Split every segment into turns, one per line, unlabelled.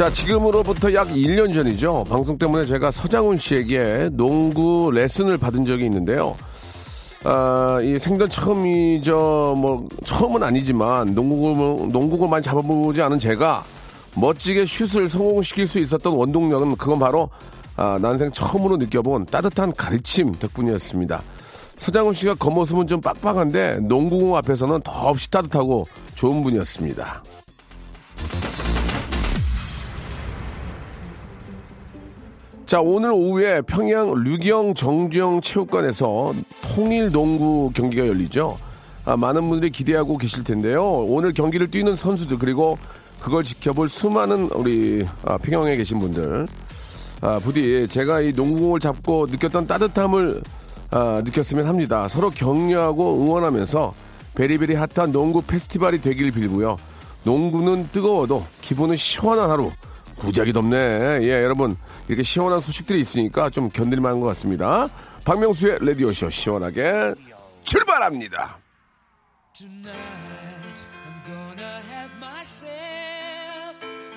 자, 지금으로부터 약 1년 전이죠. 방송 때문에 제가 서장훈 씨에게 농구 레슨을 받은 적이 있는데요. 아, 이 생전 처음이죠. 뭐, 처음은 아니지만, 농구를, 농구를 많이 잡아보지 않은 제가 멋지게 슛을 성공시킬 수 있었던 원동력은 그건 바로, 아, 난생 처음으로 느껴본 따뜻한 가르침 덕분이었습니다. 서장훈 씨가 겉모습은 좀 빡빡한데, 농구공 앞에서는 더없이 따뜻하고 좋은 분이었습니다. 자, 오늘 오후에 평양 류경 정주영 체육관에서 통일 농구 경기가 열리죠. 아, 많은 분들이 기대하고 계실 텐데요. 오늘 경기를 뛰는 선수들 그리고 그걸 지켜볼 수많은 우리 아, 평양에 계신 분들. 아, 부디 제가 이 농구공을 잡고 느꼈던 따뜻함을 아, 느꼈으면 합니다. 서로 격려하고 응원하면서 베리베리 핫한 농구 페스티벌이 되길 빌고요. 농구는 뜨거워도 기분은 시원한 하루. 무지하게 덥네. 예, 여러분. 이렇게 시원한 소식들이 있으니까 좀 견딜만 한 것 같습니다. 박명수의 라디오쇼 시원하게 출발합니다.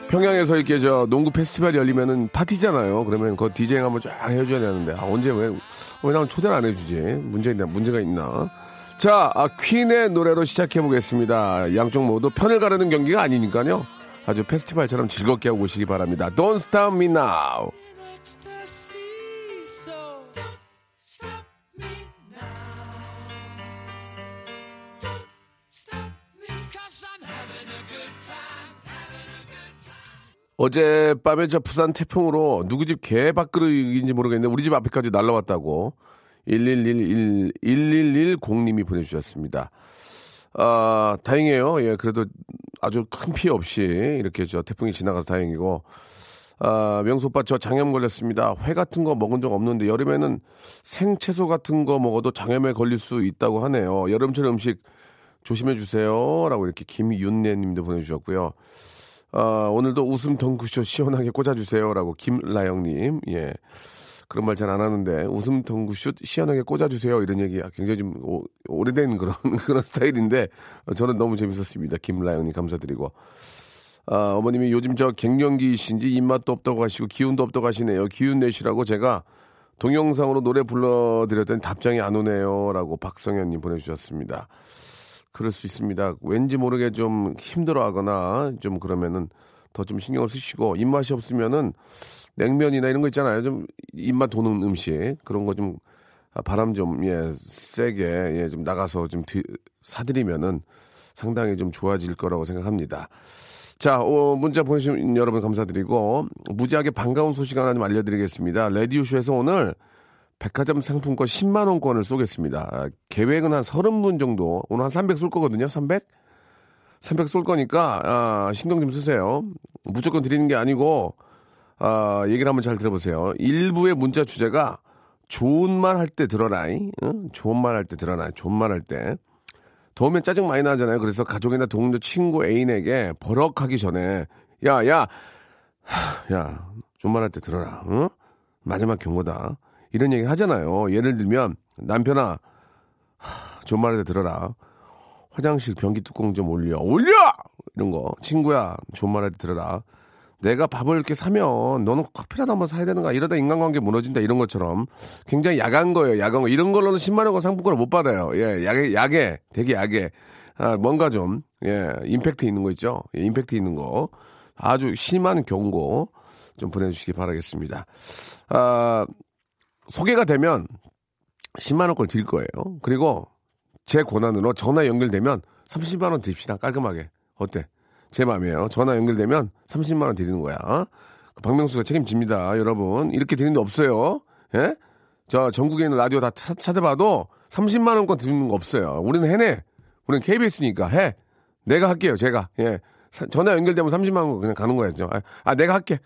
평양에서 이렇게 저 농구 페스티벌이 열리면은 파티잖아요. 그러면 그 디제잉 한번 쫙 해줘야 되는데 아, 언제 왜, 왜 나는 초대를 안 해주지? 문제 있나? 문제가 있나? 자, 아, 퀸의 노래로 시작해 보겠습니다. 양쪽 모두 편을 가르는 경기가 아니니까요. 아주 페스티벌처럼 즐겁게 하고 오시기 바랍니다. Don't stop me now. 어젯밤에 저 부산 태풍으로 누구 집 개 밥그릇인지 모르겠는데 우리 집 앞에까지 날라왔다고 1111 1110님이 보내주셨습니다. 아 다행이에요. 예 그래도 아주 큰 피해 없이 이렇게 저 태풍이 지나가서 다행이고 아, 명수 오빠 저 장염 걸렸습니다. 회 같은 거 먹은 적 없는데 여름에는 생채소 같은 거 먹어도 장염에 걸릴 수 있다고 하네요. 여름철 음식 조심해 주세요라고 이렇게 김윤래 님도 보내 주셨고요. 아, 오늘도 웃음 덩크쇼 시원하게 꽂아 주세요라고 김라영 님. 예. 그런 말 잘 안 하는데 웃음 덩크슛 시원하게 꽂아주세요 이런 얘기 굉장히 좀 오, 오래된 그런 그런 스타일인데 저는 너무 재밌었습니다 김라영님 감사드리고 아, 어머님이 요즘 저 갱년기이신지 입맛도 없다고 하시고 기운도 없다고 하시네요. 기운 내시라고 제가 동영상으로 노래 불러드렸더니 답장이 안 오네요라고 박성현님 보내주셨습니다. 그럴 수 있습니다. 왠지 모르게 좀 힘들어하거나 좀 그러면은 더 좀 신경을 쓰시고 입맛이 없으면은 냉면이나 이런 거 있잖아요. 좀 입맛 도는 음식 그런 거 좀 바람 좀 예 세게 예 좀 나가서 좀 드, 사드리면은 상당히 좀 좋아질 거라고 생각합니다. 자, 어, 문자 보내주신 여러분 감사드리고, 무지하게 반가운 소식 하나 좀 알려드리겠습니다. 레디오쇼에서 오늘 백화점 상품권 10만 원권을 쏘겠습니다. 아, 계획은 한 30분 정도, 오늘 한 300 쏠 거거든요, 300? 300 쏠 거니까, 아, 신경 좀 쓰세요. 무조건 드리는 게 아니고, 아, 얘기를 한번 잘 들어보세요. 일부의 문자 주제가 좋은 말 할 때 들어라이, 응? 좋은 말 할 때 들어라, 좋은 말 할 때. 더우면 짜증 많이 나잖아요. 그래서 가족이나 동료, 친구, 애인에게 버럭하기 전에 야, 야, 야, 좀 말할 때 들어라. 응? 마지막 경고다. 이런 얘기 하잖아요. 예를 들면 남편아, 좀 말할 때 들어라. 화장실 변기 뚜껑 좀 올려. 올려! 이런 거. 친구야, 좀 말할 때 들어라. 내가 밥을 이렇게 사면 너는 커피라도 한번 사야 되는 거야. 이러다 인간관계 무너진다. 이런 것처럼 굉장히 야간 거예요. 야간 거. 이런 걸로는 10만 원 상품권을 못 받아요. 예, 약에, 약에, 되게 약에. 아, 뭔가 좀, 예, 임팩트 있는 거 있죠? 예, 임팩트 있는 거. 아주 심한 경고 좀 보내주시기 바라겠습니다. 아, 소개가 되면 10만원권 드릴 거예요. 그리고 제 권한으로 전화 연결되면 30만원 드립시다. 깔끔하게. 어때? 제 마음이에요. 전화 연결되면 30만 원 드리는 거야. 그 박명수가 책임집니다, 여러분. 이렇게 드리는 데 없어요. 예? 저 전국에 있는 라디오 다 차, 찾아봐도 30만 원권 드리는 거 없어요. 우리는 해내. 우리는 KBS니까 해. 내가 할게요, 제가. 예. 사- 전화 연결되면 30만 원 그냥 가는 거야죠. 아, 아, 내가 할게.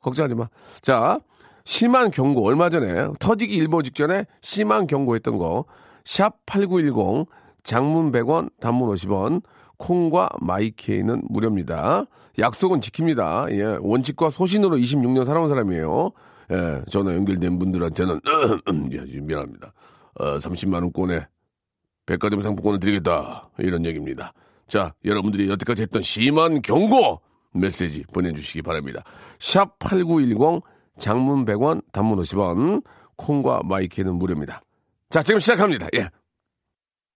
걱정하지 마. 자, 심한 경고 얼마 전에 터지기 일보 직전에 심한 경고했던 거. 샵 8910 장문 100원, 단문 50원. 콩과 마이케이는 무료입니다. 약속은 지킵니다. 예, 원칙과 소신으로 26년 살아온 사람이에요. 예, 전화 연결된 분들한테는 예, 미안합니다. 어, 30만 원권에 백화점 상품권을 드리겠다. 이런 얘기입니다. 자, 여러분들이 여태까지 했던 심한 경고 메시지 보내주시기 바랍니다. 샵 8910 장문 100원, 단문 50원, 콩과 마이키는 무료입니다. 자, 지금 시작합니다. 예.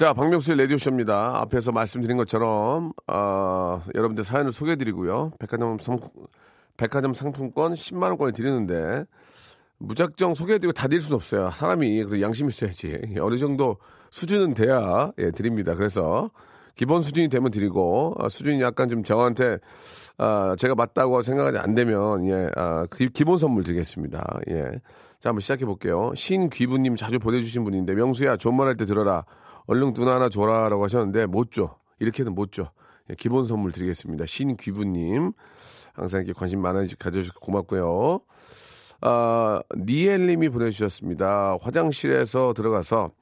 자, 박명수의 라디오쇼입니다. 앞에서 말씀드린 것처럼, 아, 여러분들 사연을 소개해드리고요. 백화점 상, 백화점 상품권 10만원권을 드리는데, 무작정 소개해드리고 다 드릴 수는 없어요. 사람이 그 양심 있어야지. 어느 정도 수준은 돼야, 예, 드립니다. 그래서, 기본 수준이 되면 드리고, 아, 수준이 약간 좀 저한테, 아, 제가 맞다고 생각하지 안 되면, 예, 아, 기, 기본 선물 드리겠습니다. 예. 자, 한번 시작해 볼게요. 신귀부님 자주 보내주신 분인데, 명수야, 좋은 말할 때 들어라. 얼른 누나 하나 줘라라고 하셨는데 못 줘. 이렇게는 못 줘. 예, 기본 선물 드리겠습니다. 신귀부님 항상 이렇게 관심 많아 가져주셔서 고맙고요. 아, 니엘님이 보내주셨습니다. 화장실에서 들어가서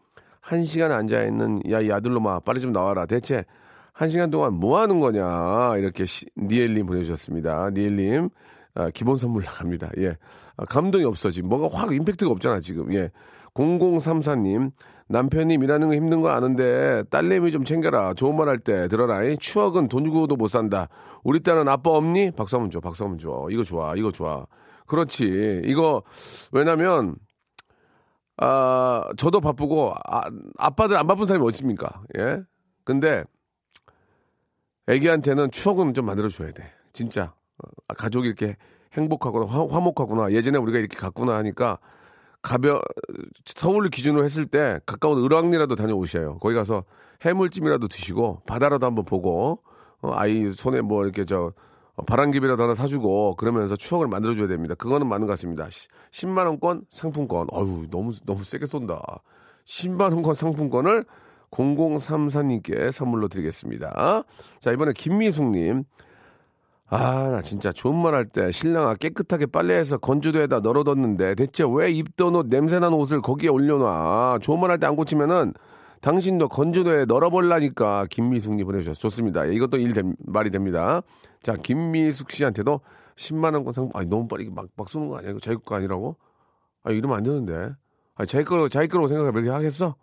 한 시간 앉아 있는 야 야들로마 빨리 좀 나와라. 대체 한 시간 동안 뭐 하는 거냐 이렇게 시, 니엘님 보내주셨습니다. 니엘님 아, 기본 선물 나갑니다. 예, 아, 감동이 없어 지금 뭐가 확 임팩트가 없잖아 지금. 예, 0034님 남편이 일하는 거 힘든 거 아는데 딸내미 좀 챙겨라. 좋은 말 할 때 들어라. 이 추억은 돈 주고도 못 산다. 우리 딸은 아빠 없니? 박수 한번 줘. 박수 한번 줘. 이거 좋아. 이거 좋아. 그렇지. 이거 왜냐면 아 저도 바쁘고 아, 아빠들 안 바쁜 사람이 어디 있습니까? 예. 근데 애기한테는 추억은 좀 만들어 줘야 돼. 진짜 어, 가족이 이렇게 행복하구나 화, 화목하구나 예전에 우리가 이렇게 갔구나 하니까 가벼 서울 기준으로 했을 때 가까운 을왕리라도 다녀오셔요. 거기 가서 해물찜이라도 드시고 바다라도 한번 보고 어, 아이 손에 뭐 이렇게 저 어, 바람개비라도 하나 사주고 그러면서 추억을 만들어줘야 됩니다. 그거는 맞는 것 같습니다. 10만 원권 상품권. 어유 너무 너무 세게 쏜다. 10만 원권 상품권을 0034님께 선물로 드리겠습니다. 자 이번에 김미숙님. 아, 나 진짜 좋은 말 할 때 신랑아 깨끗하게 빨래해서 건조대에다 널어뒀는데 대체 왜 입던 옷 냄새나는 옷을 거기에 올려놔? 좋은 말 할 때 안 고치면은 당신도 건조대에 널어볼라니까 김미숙님 보내주셨어. 좋습니다. 예, 이것도 일 됨- 말이 됩니다. 자, 김미숙 씨한테도 10만원 권 상품, 아니, 너무 빨리 막, 막 쏘는 거 아니야? 이거 자기 거 아니라고? 아, 이러면 안 되는데. 아니, 자기 거, 자기 거라고 생각하면 그렇게 하겠어?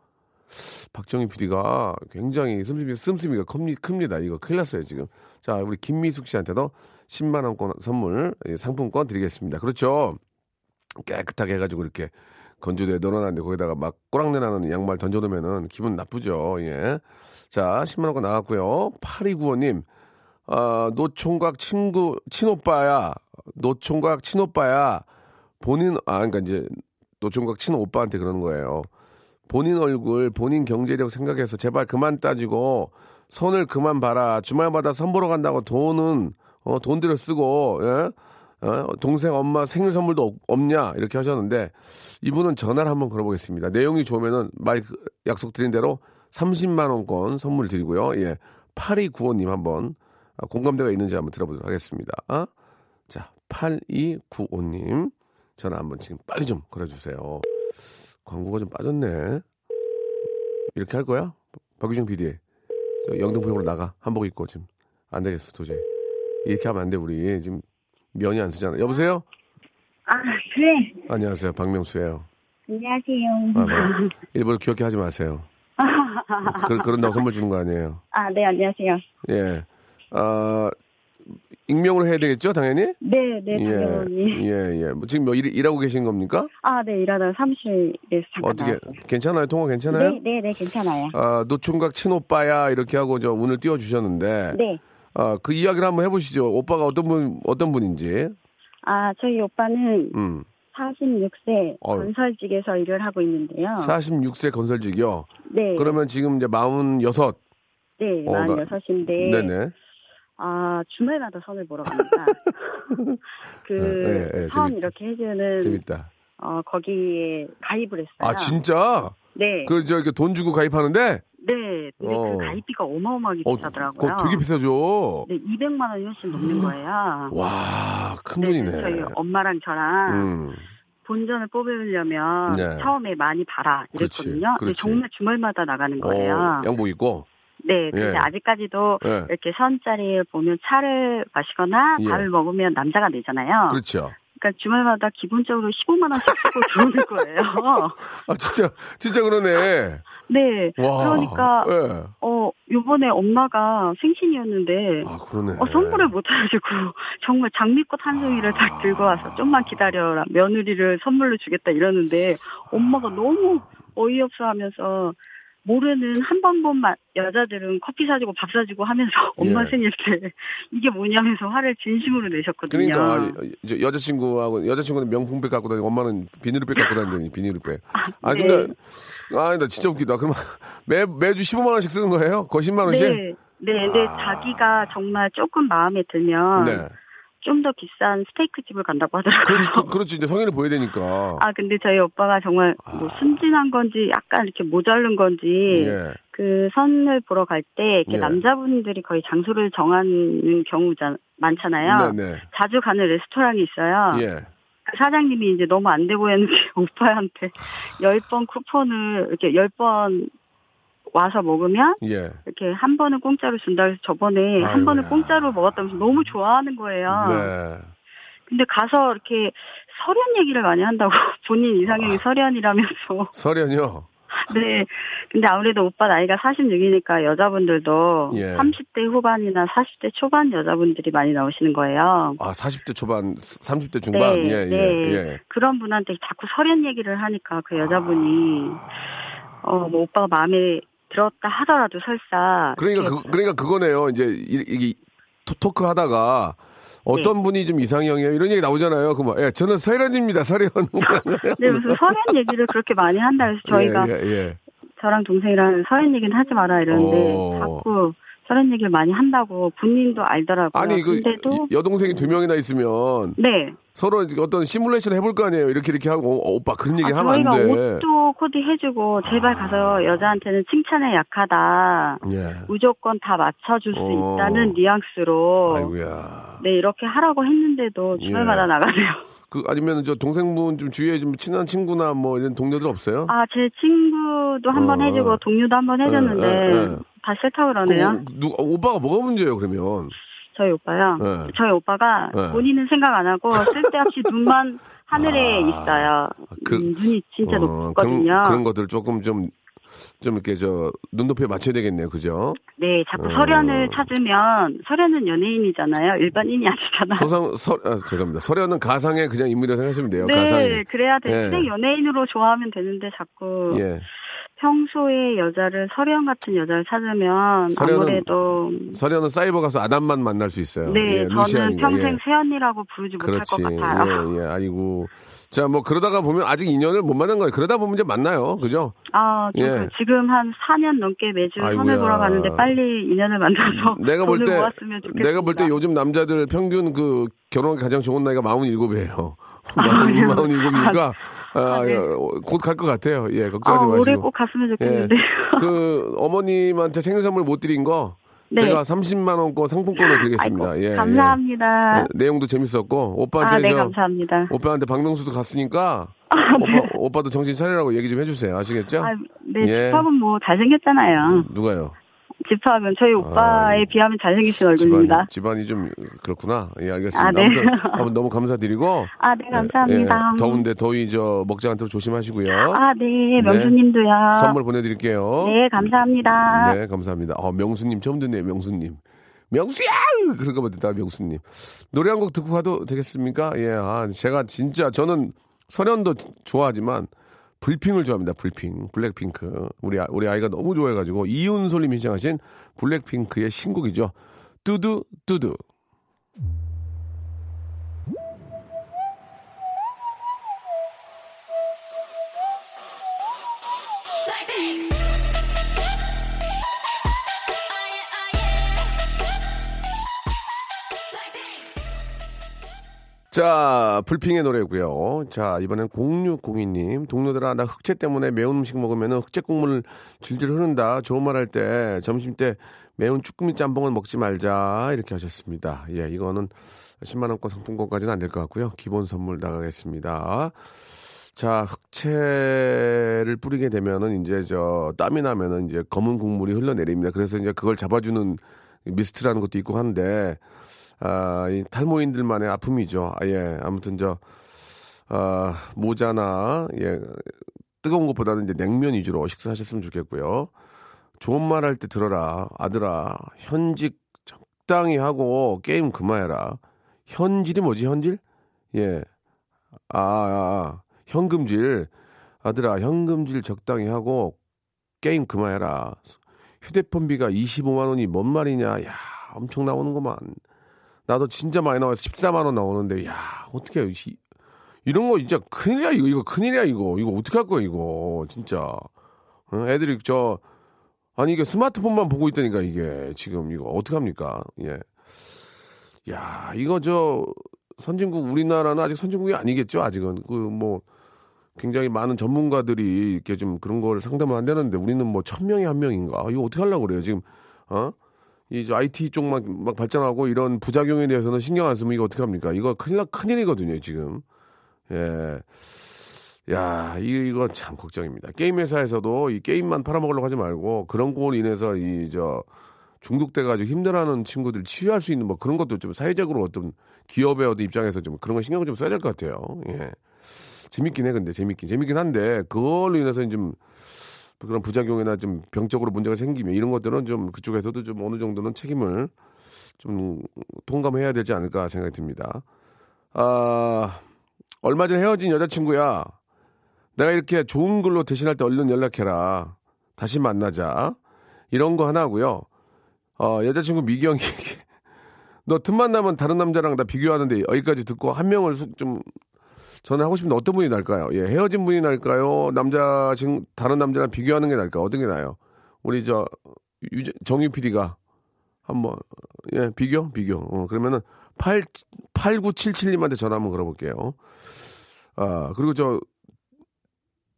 박정희 PD가 굉장히 씀씀이, 씀씀이가 큽니- 큽니다. 이거 큰일 났어요, 지금. 자, 우리 김미숙 씨한테도 10만 원권 선물, 예, 상품권 드리겠습니다. 그렇죠. 깨끗하게 해가지고 이렇게 건조대에 넣어놨는데 거기다가 막 꼬랑내 나는 양말 던져놓으면은 기분 나쁘죠. 예. 자, 10만 원권 나갔고요. 8295님, 아, 노총각 친구, 친오빠야. 노총각 친오빠야. 본인, 아, 그러니까 이제 노총각 친오빠한테 그러는 거예요. 본인 얼굴, 본인 경제력 생각해서 제발 그만 따지고 손을 그만 봐라. 주말마다 선보러 간다고 돈은 어, 돈 들여 쓰고 예? 어, 동생 엄마 생일 선물도 없- 없냐 이렇게 하셨는데 이분은 전화를 한번 걸어보겠습니다. 내용이 좋으면은 말 그- 약속드린 대로 30만 원권 선물 드리고요. 예, 8295님 한번 아, 공감대가 있는지 한번 들어보도록 하겠습니다. 아? 자, 8295님 전화 한번 지금 빨리 좀 걸어주세요. 광고가 좀 빠졌네. 이렇게 할 거야? 박유정 PD. 저 영등포역으로 나가. 한복 입고 지금. 안 되겠어, 도저히. 이렇게 하면 안 돼, 우리. 지금 면이 안 쓰잖아. 여보세요?
아, 그래.
안녕하세요. 박명수예요.
안녕하세요.
아, 뭐, 일부러 귀엽게 하지 마세요. 그, 그런다고 선물 주는 거 아니에요.
아, 네, 안녕하세요.
예. 아, 익명으로 해야 되겠죠, 당연히?
네, 네,
예,
당연히.
예, 예. 뭐 지금 뭐 일, 일하고 계신 겁니까?
아, 네, 일하다가 사무실에서 잠깐
어떻게,
나왔어요.
괜찮아요? 통화 괜찮아요?
네, 네, 네, 괜찮아요.
아, 노총각 친오빠야, 이렇게 하고 저 운을 띄워주셨는데.
네.
아, 그 이야기를 한번 해보시죠. 오빠가 어떤 분, 어떤 분인지.
아, 저희 오빠는
음.
46세
어.
건설직에서 일을 하고 있는데요.
46세 건설직이요.
네.
그러면 지금 이제 46.
네,
어, 나-
46인데
네네.
아, 주말마다 선을 보러 갑니다. 그
네, 네,
선
재밌-
이렇게 해주는
재밌다.
어, 거기에 가입을 했어요.
아, 진짜?
네.
그, 저, 이렇게 돈 주고 가입하는데?
네. 근데
어.
그 가입비가 어마어마하게
어,
비싸더라고요.
그거 되게 비싸죠?
네, 200만 원이 훨씬 넘는 거예요.
와, 큰
네,
돈이네.
저희 엄마랑 저랑
음.
본전을 뽑으려면
네.
처음에 많이 봐라
그렇지,
이랬거든요. 근데
그렇지.
정말 주말마다 나가는
어,
거예요.
양복 입고?
네, 근데
예.
아직까지도
예.
이렇게 선자리에 보면 차를 마시거나
예.
밥을 먹으면 남자가 내잖아요.
그렇죠.
그러니까 주말마다 기본적으로 15만 원씩 쓰고 들어오는 거예요.
아, 진짜, 진짜 그러네.
네.
와.
그러니까
예.
어 요번에 엄마가 생신이었는데
아, 그러네.
어, 선물을 못 해가지고 정말 장미꽃 한 송이를 딱 들고 와서 좀만 기다려라 며느리를 선물로 주겠다 이러는데 엄마가 너무 어이없어 하면서 모르는 한 번본 여자들은 커피 사주고 밥 사주고 하면서 엄마
예.
생일 때 이게 뭐냐면서 화를 진심으로 내셨거든요.
그러니까 아, 이제 여자친구하고 여자친구는 명품백 갖고 다니고 엄마는 비닐백 갖고 다니더니 비닐백. 아
네.
근데 아나 진짜 웃기다. 그러면 매 매주 15만 원씩 쓰는 거예요? 거의 10만 원씩?
네, 네, 근데 자기가 정말 조금 마음에 들면
아. 네.
좀 더 비싼 스테이크 집을 간다고 하더라고요.
그렇지, 그, 그렇지 이제 성인을 보여야 되니까.
아, 근데 저희 오빠가 정말 뭐 순진한 건지 약간 이렇게 모자른 건지
예.
그 선을 보러 갈 때 이렇게
예.
남자분들이 거의 장소를 정하는 경우가 많잖아요.
네네.
자주 가는 레스토랑이 있어요.
예.
그 사장님이 이제 너무 안 돼 보였는지 오빠한테 10번 쿠폰을 이렇게 10번 와서 먹으면
예.
이렇게 한 번은 공짜로 준다 해서 저번에 한
아이고야.
번은 공짜로 먹었다면서 너무 좋아하는 거예요.
네.
근데 가서 이렇게 설현 얘기를 많이 한다고 본인 이상형이 설현이라면서
설현이요.
네. 근데 아무래도 오빠 나이가 46이니까 여자분들도
예.
30대 후반이나 40대 초반 여자분들이 많이 나오시는 거예요.
아 40대 초반, 30대 중반.
네,
예,
네.
예, 예.
그런 분한테 자꾸 설현 얘기를 하니까 그 여자분이 어뭐 오빠가 마음에 들었다 하더라도 설사
그러니까
이렇게
그, 그러니까 그거네요. 이제 이- 이게 토- 토크 하다가 어떤 분이 좀 이상형이에요 이런 얘기 나오잖아요. 그 뭐 예, 저는 설현입니다. 설현.
네, 무슨 설현 얘기를 그렇게 많이 한다 해서 저희가
예, 예, 예.
저랑 동생이랑 설현 얘기는 하지 마라 이러는데
어.
자꾸 설현 얘기를 많이 한다고 본인도 알더라고요.
아니 그
근데도
여동생이 두 명이나 있으면
네.
서로 어떤 시뮬레이션 해볼 거 아니에요. 이렇게 이렇게 하고 어, 오빠 그런 얘기
아,
하면
저희가
안 돼.
옷도 코디 해주고 제발 가서 여자한테는 칭찬에 약하다.
예.
무조건 다 맞춰줄 수
어.
있다는 뉘앙스로
아이고야.
네 이렇게 하라고 했는데도 주말마다
예.
나가네요.
그 아니면 저 동생분 좀 주위에 좀 친한 친구나 뭐 이런 동료들 없어요?
아 제 친구도 한번
어.
해주고 동료도 한번 해줬는데
예, 예, 예.
다 싫다 그러네요.
그, 누, 오빠가 뭐가 문제예요 그러면?
저희 오빠요.
예.
저희 오빠가
예.
본인은 생각 안 하고 쓸데없이 눈만 하늘에 있어요.
그-
음, 눈이 진짜
어,
높거든요.
그런, 그런 것들 조금 좀, 좀 이렇게 저, 눈높이에 맞춰야 되겠네요. 그죠?
네, 자꾸
어.
설현을 찾으면 설현은 연예인이잖아요. 일반인이 아니잖아요.
소상, 서, 아, 죄송합니다. 설현은 가상의 그냥 인물이라고 생각하시면 돼요.
네,
가상의.
그래야 되는데
예.
연예인으로 좋아하면 되는데 자꾸
예.
평소에 여자를 설현 같은 여자를 찾으면
설현은-
아무래도
설현은 사이버 가서 아담만 만날 수 있어요.
네,
예,
저는
루시안이가.
평생
예.
세연이라고 부르지 못할
그렇지.
것 같아요.
예, 예. 아이고. 자, 뭐, 그러다가 보면 아직 인연을 못 만난 거예요. 그러다 보면 이제 만나요. 그죠?
아,
예.
지금 한 4년 넘게 매주
아이고야.
선을 보러 가는데 빨리 인연을 만나서
내가 볼 때. 내가 볼 때 요즘 남자들 평균 그 결혼하기 가장 좋은 나이가 47이에요.
아, 네.
47이니까, 아,
아, 네.
곧 갈 것 같아요. 예,
아,
걱정하지 마시고.
올해 꼭 갔으면 좋겠는데.
그 어머님한테 생일 선물 못 드린 거
네.
제가 30만 원권 상품권을 드리겠습니다.
아이고,
예,
감사합니다.
예. 예, 내용도 재밌었고 오빠한테
아, 네,
저
감사합니다.
오빠한테 박명수도 갔으니까
아, 네.
오빠 오빠도 정신 차리라고 얘기 좀 해주세요. 아시겠죠?
아, 네,
예.
집합은 뭐 잘생겼잖아요.
누가요?
집합은 저희 오빠에
아,
비하면 잘생기신
집안
얼굴입니다.
집안이 좀 그렇구나. 예, 알겠습니다.
아, 네.
아무튼, 아무튼 너무 감사드리고
아, 네, 감사합니다.
예, 더운데 더위 저 먹지 않도록 조심하시고요.
아, 네, 명수님도요.
선물 보내드릴게요.
네, 감사합니다.
네, 감사합니다. 어, 명수님 처음 듣네요, 명수님. 명수야! 그런 거만 듣다, 명수님. 노래 한 곡 듣고 가도 되겠습니까? 예, 아, 제가 진짜, 저는 설현도 좋아하지만, 불핑을 좋아합니다, 불핑. 블랙핑크. 우리, 아- 우리 아이가 너무 좋아해가지고, 이윤솔님이 시작하신 블랙핑크의 신곡이죠. 뚜두, 뚜두. 자, 불핑의 노래고요. 자, 이번엔 0602님. 동료들아, 나 흑채 때문에 매운 음식 먹으면 흑채 국물을 질질 흐른다. 좋은 말 할 때 점심 때 매운 쭈꾸미 짬뽕을 먹지 말자. 이렇게 하셨습니다. 예, 이거는 10만원권 상품권까지는 안 될 것 같고요. 기본 선물 나가겠습니다. 자, 흑채를 뿌리게 되면은 이제 저 땀이 나면은 이제 검은 국물이 흘러내립니다. 그래서 이제 그걸 잡아주는 미스트라는 것도 있고 한데 아, 이 탈모인들만의 아픔이죠. 아, 예. 아무튼 저, 아, 모자나, 예. 뜨거운 것보다는 이제 냉면 위주로 식사하셨으면 좋겠고요. 좋은 말 할 때 들어라. 아들아, 현직 적당히 하고 게임 그만해라. 현질이 뭐지, 현질? 예. 아, 아, 아. 현금질. 아들아, 현금질 적당히 하고 게임 그만해라. 휴대폰비가 25만 원이 뭔 말이냐. 야, 엄청 나오는구만. 나도 진짜 많이 나와서 14만 원 나오는데 야 어떻게 이런 거 진짜 큰일이야 이거. 이거 큰일이야 이거. 이거 어떻게 할 거야 이거. 진짜. 어? 애들이 저 아니 이게 스마트폰만 보고 있다니까 이게. 지금 이거 어떻게 합니까? 예 야 이거 저 선진국 우리나라는 아직 선진국이 아니겠죠? 아직은. 그 뭐 굉장히 많은 전문가들이 이렇게 좀 그런 걸 상담을 한다는데 우리는 뭐 천 명에 한 명인가? 이거 어떻게 하려고 그래요 지금? 어 이제 IT 쪽만 막 발전하고 이런 부작용에 대해서는 신경 안 쓰면 이거 어떻게 합니까? 이거 큰일 나 큰일이거든요, 지금. 예. 야, 이거 참 걱정입니다. 게임 회사에서도 이 게임만 팔아먹으려고 하지 말고 그런 걸로 인해서 이 저 중독돼가지고 힘들어하는 친구들 치유할 수 있는 뭐 그런 것도 좀 사회적으로 어떤 기업의 어떤 입장에서 좀 그런 거 신경을 좀 써야 될 것 같아요. 예. 재밌긴 해, 근데 재밌긴. 재밌긴 한데 그걸로 인해서 좀 그런 부작용이나 좀 병적으로 문제가 생기면 이런 것들은 좀 그쪽에서도 좀 어느 정도는 책임을 좀 통감해야 되지 않을까 생각이 듭니다. 아, 얼마 전에 헤어진 여자친구야. 내가 이렇게 좋은 글로 대신할 때 얼른 연락해라. 다시 만나자. 이런 거 하나 하고요. 어, 여자친구 미경이 너 틈만 나면 다른 남자랑 나 비교하는데 여기까지 듣고 한 명을 좀 저는 하고 싶은데 어떤 분이 날까요? 예, 헤어진 분이 날까요? 남자 지금 다른 남자랑 비교하는 게 날까? 어떤 게 나요? 우리 저 유재, 정유 PD가 한번 예 비교 비교. 어, 그러면은 8 8977님한테 전화 한번 걸어볼게요. 아 그리고 저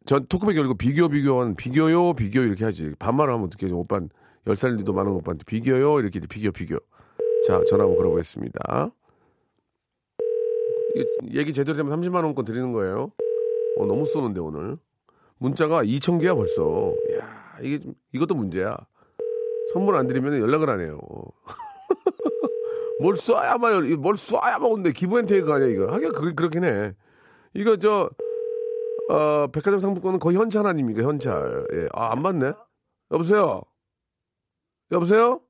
전 토크백 열고 비교 비교는 비교요 비교 이렇게 하지 반말을 하면 어떻게 오빠 10살도 많은 오빠한테 비교요 이렇게 비교 비교 자 전화 한번 걸어보겠습니다. 얘기 제대로 되면 30만 원권 드리는 거예요. 어, 너무 쏘는데 오늘. 문자가 2천 개야 벌써. 야 이게 좀, 이것도 문제야. 선물 안 드리면 연락을 안 해요. 뭘 쏴야만 뭘 쏴야만 온데 기브앤테이크 아니야 이거. 하긴 그 그렇긴 해. 이거 저 어, 백화점 상품권은 거의 현찰 아닙니까 현찰. 예. 아 안 받네. 여보세요. 여보세요.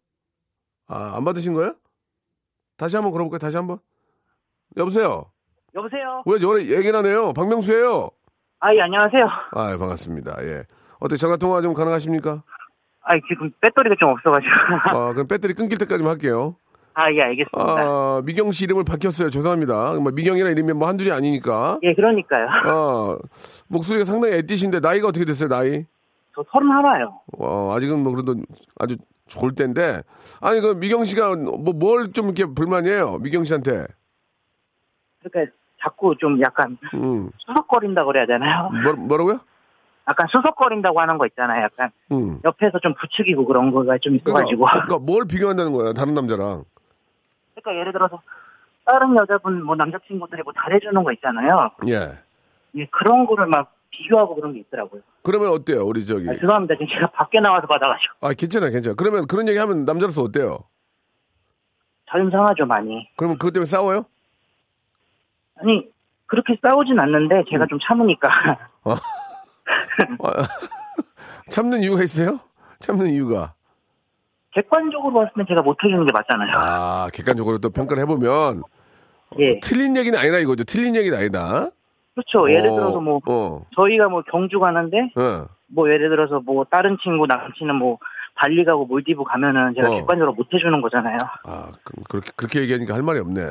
아 안 받으신 거예요? 다시 한번 걸어볼까요? 다시 한번. 여보세요.
여보세요.
왜 저래 얘기를 하네요? 박명수예요.
아, 예, 안녕하세요.
아, 반갑습니다. 예. 어떻게 전화 통화 좀 가능하십니까?
아, 지금 배터리가 좀 없어가지고.
아, 그럼 배터리 끊길 때까지만 할게요.
아, 예, 알겠습니다.
아, 미경 씨 이름을 밝혔어요. 죄송합니다. 뭐 미경이라 이름이 뭐 한둘이 아니니까.
예, 그러니까요.
아, 목소리가 상당히 애띠신데 나이가 어떻게 됐어요? 나이?
저 서른 하나요.
어, 아직은 뭐 그래도 아주 좋을 때인데. 아니 그 미경 씨가 뭐 뭘 좀 이렇게 불만이에요? 미경 씨한테.
그러니까 자꾸 좀 약간
음.
수석거린다고 그래야 되나요?
뭐, 뭐라고요?
약간 수석거린다고 하는 거 있잖아요. 약간
음.
옆에서 좀 부추기고 그런 거가 좀 있어가지고.
그러니까, 그러니까 뭘 비교한다는 거야? 다른 남자랑.
그러니까 예를 들어서 다른 여자분 뭐 남자친구들이 뭐 잘해주는 거 있잖아요.
예.
예, 그런 거를 막 비교하고 그런 게 있더라고요.
그러면 어때요? 우리 저기.
아, 죄송합니다. 지금 제가 밖에 나와서 받아가지고.
아, 괜찮아, 괜찮아. 그러면 그런 얘기 하면 남자로서 어때요?
자존 상하죠, 많이.
그러면 그것 때문에 싸워요?
아니, 그렇게 싸우진 않는데 제가
음.
좀 참으니까.
아, 참는 이유가 있어요? 참는 이유가.
객관적으로 봤을 때 제가 못 해주는 게 맞잖아요.
아, 객관적으로 또 평가를 해보면
예.
틀린 얘기는 아니다 이거죠. 틀린 얘기는 아니다.
그렇죠. 예를
어,
들어서 뭐,
어,
저희가 뭐 경주 가는데,
어.
뭐 예를 들어서 뭐 다른 친구 남친은 뭐 발리 가고 몰디브 가면은 제가
어.
객관적으로 못 해주는 거잖아요.
아, 그, 그렇게 그렇게 얘기하니까 할 말이 없네.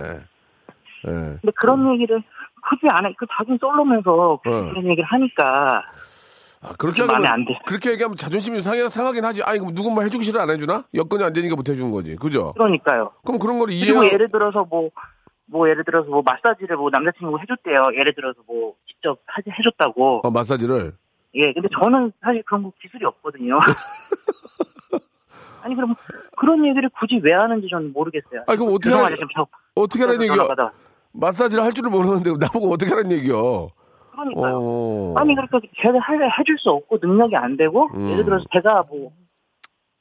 예.
근데 그런 얘기를 굳이 안 해. 그 자기는 솔로면서
어.
그런 얘기를 하니까.
아, 그렇게 하면. 그렇게 얘기하면 자존심이 상해, 상하긴 하지. 아니 그럼 누군 뭐 해주기 싫어 안 해주나? 여건이 안 되니까 못 해주는 거지. 그죠?
그러니까요.
그럼 그런 거를
그리고
이해.
예를 들어서 뭐, 뭐 예를 들어서 뭐 마사지를 뭐 남자친구가 해줬대요. 예를 들어서 뭐 직접 하, 해줬다고.
어, 마사지를.
예, 근데 저는 사실 그런 거 기술이 없거든요. 아니 그럼 그런 얘기를 굳이 왜 하는지 저는 모르겠어요.
아니, 그럼 어떻게
저
어떻게 하라는 얘기야? 마사지를 할 줄을 모르는데 나보고 어떻게 하라는 얘기야?
그러니까요.
어.
아니 그러니까 제가 할 해줄 수 없고 능력이 안 되고
음.
예를 들어서 제가 뭐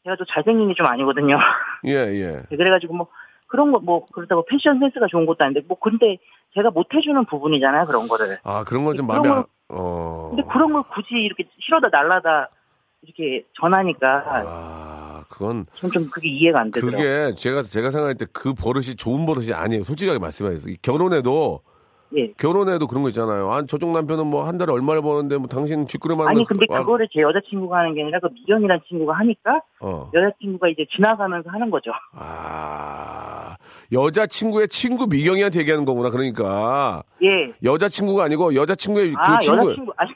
제가 또 잘생긴 게 좀 아니거든요.
예, 예.
그래가지고 뭐 그런 거 뭐 그렇다고 패션 센스가 좋은 것도 아닌데 뭐 근데 제가 못 해주는 부분이잖아요 그런 거를.
아, 그런 건 좀 마음에 안,
걸-
어.
근데 그런 걸 굳이 이렇게 실어다 날라다 이렇게 전하니까
아, 그건
전좀 그게 이해가 안 되더라고요.
그게 제가 제가 생각할 때 그 버릇이 좋은 버릇이 아니에요. 솔직하게 이 결혼해도
예.
결혼해도 그런 거 있잖아요. 아, 저쪽 남편은 뭐 한 달에 얼마를 버는데 뭐 당신 쥐꾸려만
아니
거-
근데
아,
그거를 제 여자친구가 하는 게 아니라 그 미경이라는 친구가 하니까
어.
여자친구가 이제 지나가면서 하는 거죠.
아, 여자친구의 친구 미경이한테 얘기하는 거구나. 그러니까
예.
여자친구가 아니고 여자친구의
그아
친구.
여자친구 아니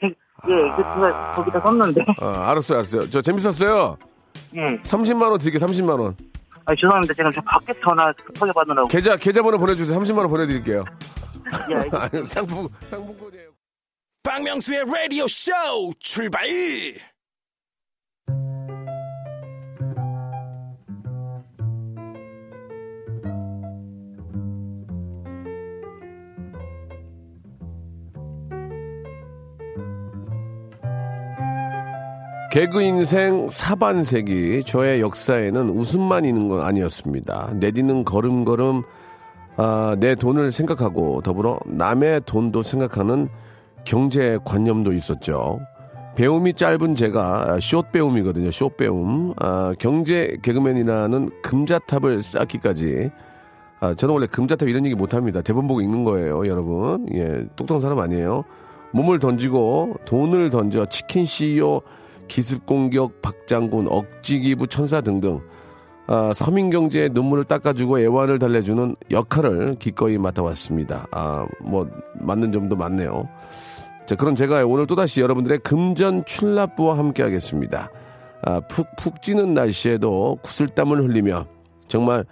예, 그 제가 거기다 썼는데
아, 알았어요, 알았어요. 저 재밌었어요.
예.
30만 원 드릴게요. 30만 원.
아 죄송합니다. 제가 저 밖에 전화 급하게 받느라고.
계좌 계좌번호 보내주세요. 30만 원 보내드릴게요.
예.
아니, 상품 상품권이에요.
박명수의 라디오 쇼 출발
개그 인생 사반세기 저의 역사에는 웃음만 있는 건 아니었습니다. 내디는 걸음걸음 아, 내 돈을 생각하고 더불어 남의 돈도 생각하는 경제 관념도 있었죠. 배움이 짧은 제가 숏 배움이거든요. 숏 배움. 아, 경제 개그맨이라는 금자탑을 쌓기까지 아, 저는 원래 금자탑 이런 얘기 못합니다. 대본 보고 읽는 거예요, 여러분. 예, 똑똑한 사람 아니에요. 몸을 던지고 돈을 던져 치킨 CEO, 기습 공격, 박장군, 억지 기부 천사 등등 아, 서민 경제의 눈물을 닦아주고 애환을 달래주는 역할을 기꺼이 맡아왔습니다. 아, 뭐 맞는 점도 많네요. 자, 그럼 제가 오늘 또다시 여러분들의 금전 출납부와 함께 하겠습니다. 아, 푹푹 찌는 날씨에도 구슬땀을 흘리며 정말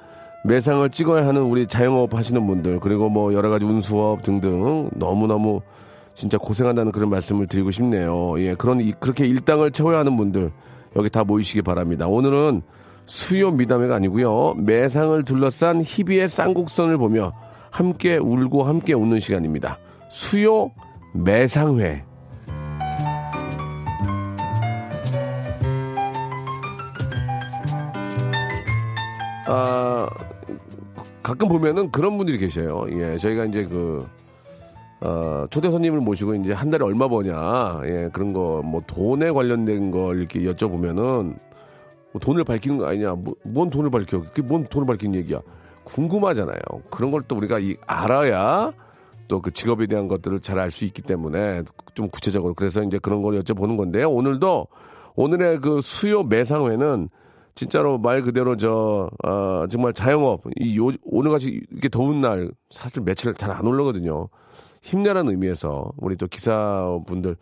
매상을 찍어야 하는 우리 자영업 하시는 분들 그리고 뭐 여러 가지 운수업 등등 너무너무 진짜 고생한다는 그런 말씀을 드리고 싶네요. 예, 그런 이- 그렇게 일당을 채워야 하는 분들 여기 다 모이시기 바랍니다. 오늘은 수요 미담회가 아니고요. 매상을 둘러싼 희비의 쌍곡선을 보며 함께 울고 함께 웃는 시간입니다. 수요 매상회. 아, 가끔 보면은 그런 분들이 계셔요. 예, 저희가 이제 그, 어, 초대 손님을 모시고 이제 한 달에 얼마 버냐, 예, 그런 거, 뭐 돈에 관련된 걸 이렇게 여쭤보면은 뭐 돈을 밝히는 거 아니냐, 뭐, 뭔 돈을 밝혀? 그게 뭔 돈을 밝히는 얘기야? 궁금하잖아요. 그런 걸 또 우리가 이, 알아야 또 그 직업에 대한 것들을 잘 알 수 있기 때문에 좀 구체적으로 그래서 이제 그런 걸 여쭤보는 건데요. 오늘도 오늘의 그 수요 매상회는 진짜로 말 그대로 저 어, 정말 자영업 이 요, 오늘같이 이렇게 더운 날 사실 며칠 잘 안 올라거든요. 힘내라는 의미에서 우리 또 기사분들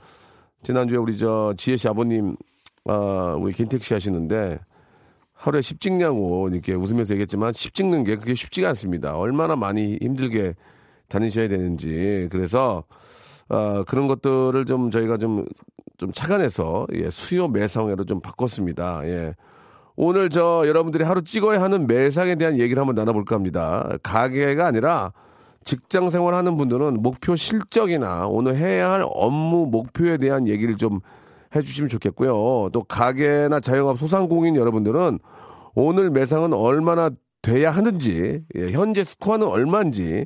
지난주에 우리 저 지혜 씨 아버님 아 우리 겐택시 하시는데 하루에 10 찍냐고 이렇게 웃으면서 얘기했지만 10 찍는 게 그게 쉽지가 않습니다. 얼마나 많이 힘들게 다니셔야 되는지 그래서 어, 그런 것들을 좀 저희가 좀좀 착안해서 예, 수요 매상회로 좀 바꿨습니다. 예. 오늘 저 여러분들이 하루 찍어야 하는 매상에 대한 얘기를 한번 나눠볼까 합니다. 가게가 아니라 직장 생활하는 분들은 목표 실적이나 오늘 해야 할 업무 목표에 대한 얘기를 좀 해주시면 좋겠고요. 또 가게나 자영업 소상공인 여러분들은 오늘 매상은 얼마나 돼야 하는지, 예, 현재 스코어는 얼마인지,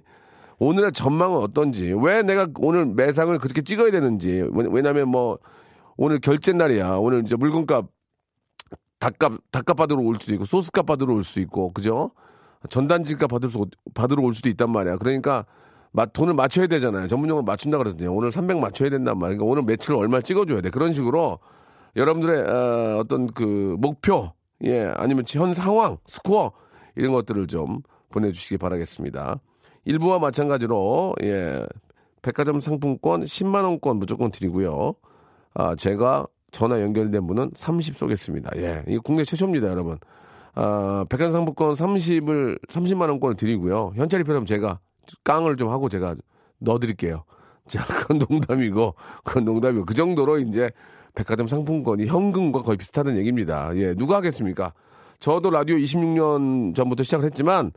오늘의 전망은 어떤지, 왜 내가 오늘 매상을 그렇게 찍어야 되는지, 왜냐면 뭐 오늘 결제 날이야. 오늘 이제 물건값 닭값 닭값 받으러 올 수도 있고 소스값 받으러 올 수 있고 그죠? 전단지값 받을 수 받으러 올 수도 있단 말이야. 그러니까 마- 돈을 맞춰야 되잖아요. 전문용어 맞춘다 그러거든요. 오늘 300 맞춰야 된단 말이야. 그러니까 오늘 매출을 얼마 찍어줘야 돼. 그런 식으로 여러분들의 어, 어떤 그 목표, 예, 아니면 현 상황, 스코어 이런 것들을 좀 보내주시기 바라겠습니다. 일부와 마찬가지로 예, 백화점 상품권 10만 원권 무조건 드리고요. 아, 제가 전화 연결된 분은 30 쏘겠습니다. 예. 이거 국내 최초입니다, 여러분. 아, 백화점 상품권 30을, 30만 원권을 드리고요. 현찰이 필요하면 제가 깡을 좀 하고 제가 넣어드릴게요. 자, 그건 농담이고, 그건 농담이고, 그 정도로 이제 백화점 상품권이 현금과 거의 비슷하다는 얘기입니다. 예, 누가 하겠습니까? 저도 라디오 26년 전부터 시작을 했지만,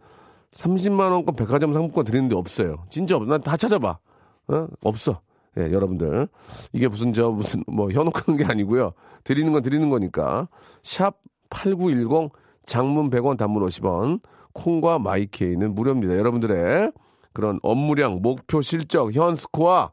30만 원권 백화점 상품권 드리는 데 없어요. 진짜 없어. 난 다 찾아봐. 어? 없어. 예, 여러분들. 이게 무슨 저 무슨 뭐 현혹한 게 아니고요. 드리는 건 드리는 거니까. 샵 8910 장문 100원 단문 50원. 콩과 마이케이는 무료입니다. 여러분들의 그런 업무량, 목표 실적, 현 스코어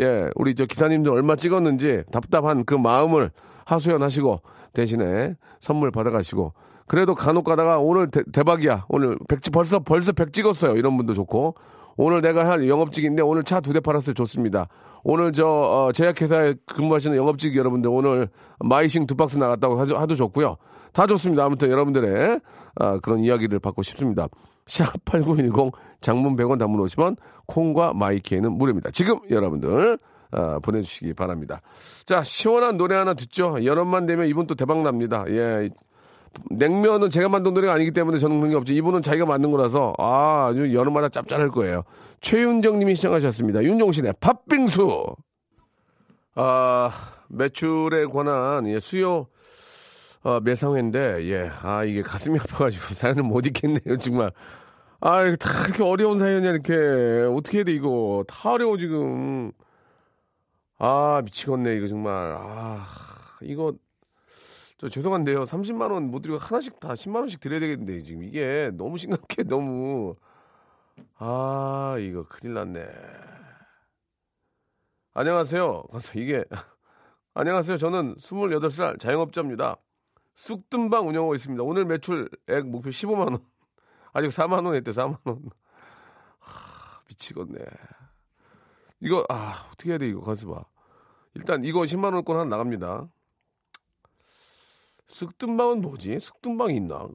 예, 우리 저 기사님들 얼마 찍었는지 답답한 그 마음을 하소연하시고 대신에 선물 받아가시고 그래도 간혹 가다가 오늘 대, 박이야 오늘 백지 벌써 벌써 백 찍었어요. 이런 분도 좋고 오늘 내가 할 영업직인데 오늘 차 두 대 팔았어요. 좋습니다. 오늘 저 어, 제약회사에 근무하시는 영업직 여러분들 오늘 마이신 두 박스 나갔다고 하도, 하도 좋고요. 다 좋습니다. 아무튼 여러분들의 아, 그런 이야기들 받고 싶습니다. 샵8910 장문 100원 단문 50원 콩과 마이케이는 무료입니다. 지금 여러분들 아, 보내주시기 바랍니다. 자 시원한 노래 하나 듣죠. 여름만 되면 이분 또 대박 납니다. 예. 냉면은 제가 만든 노래가 아니기 때문에 저는 그런 게 없죠. 이분은 자기가 만든 거라서 아, 아주 여름마다 짭짤할 거예요. 최윤정 님이 시청하셨습니다. 윤종신의 팥빙수. 아, 매출에 관한 예, 수요 어, 매상회인데 예. 아, 이게 가슴이 아파가지고 사연을 못 읽겠네요, 정말. 아, 이거 다 이렇게 어려운 사연이야, 이렇게. 어떻게 해야 돼, 이거. 다 어려워, 지금. 아, 미치겠네, 이거 정말. 아, 이거 저 죄송한데요. 30만 원 못 드리고 하나씩 다 10만 원씩 드려야 되겠는데 지금 이게 너무 심각해. 너무 아, 이거 큰일 났네. 안녕하세요. 이게 안녕하세요. 저는 28살 자영업자입니다. 쑥뜸방 운영하고 있습니다. 오늘 매출액 목표 15만 원. 아직 4만 원 했대. 4만 원. 하, 미치겠네. 이거 아, 어떻게 해야 돼 이거 가서 봐. 일단 이거 10만 원권 하나 나갑니다. 쑥뜸방은 뭐지? 쑥뜸방이 있나?